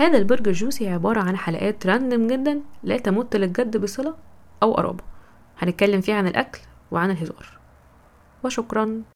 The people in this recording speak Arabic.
هذا البرجر juicy عبارة عن حلقات random جدا لا تمت للجد بصلة أو قرابة هنتكلم فيها عن الأكل وعن الهزار. وشكرا.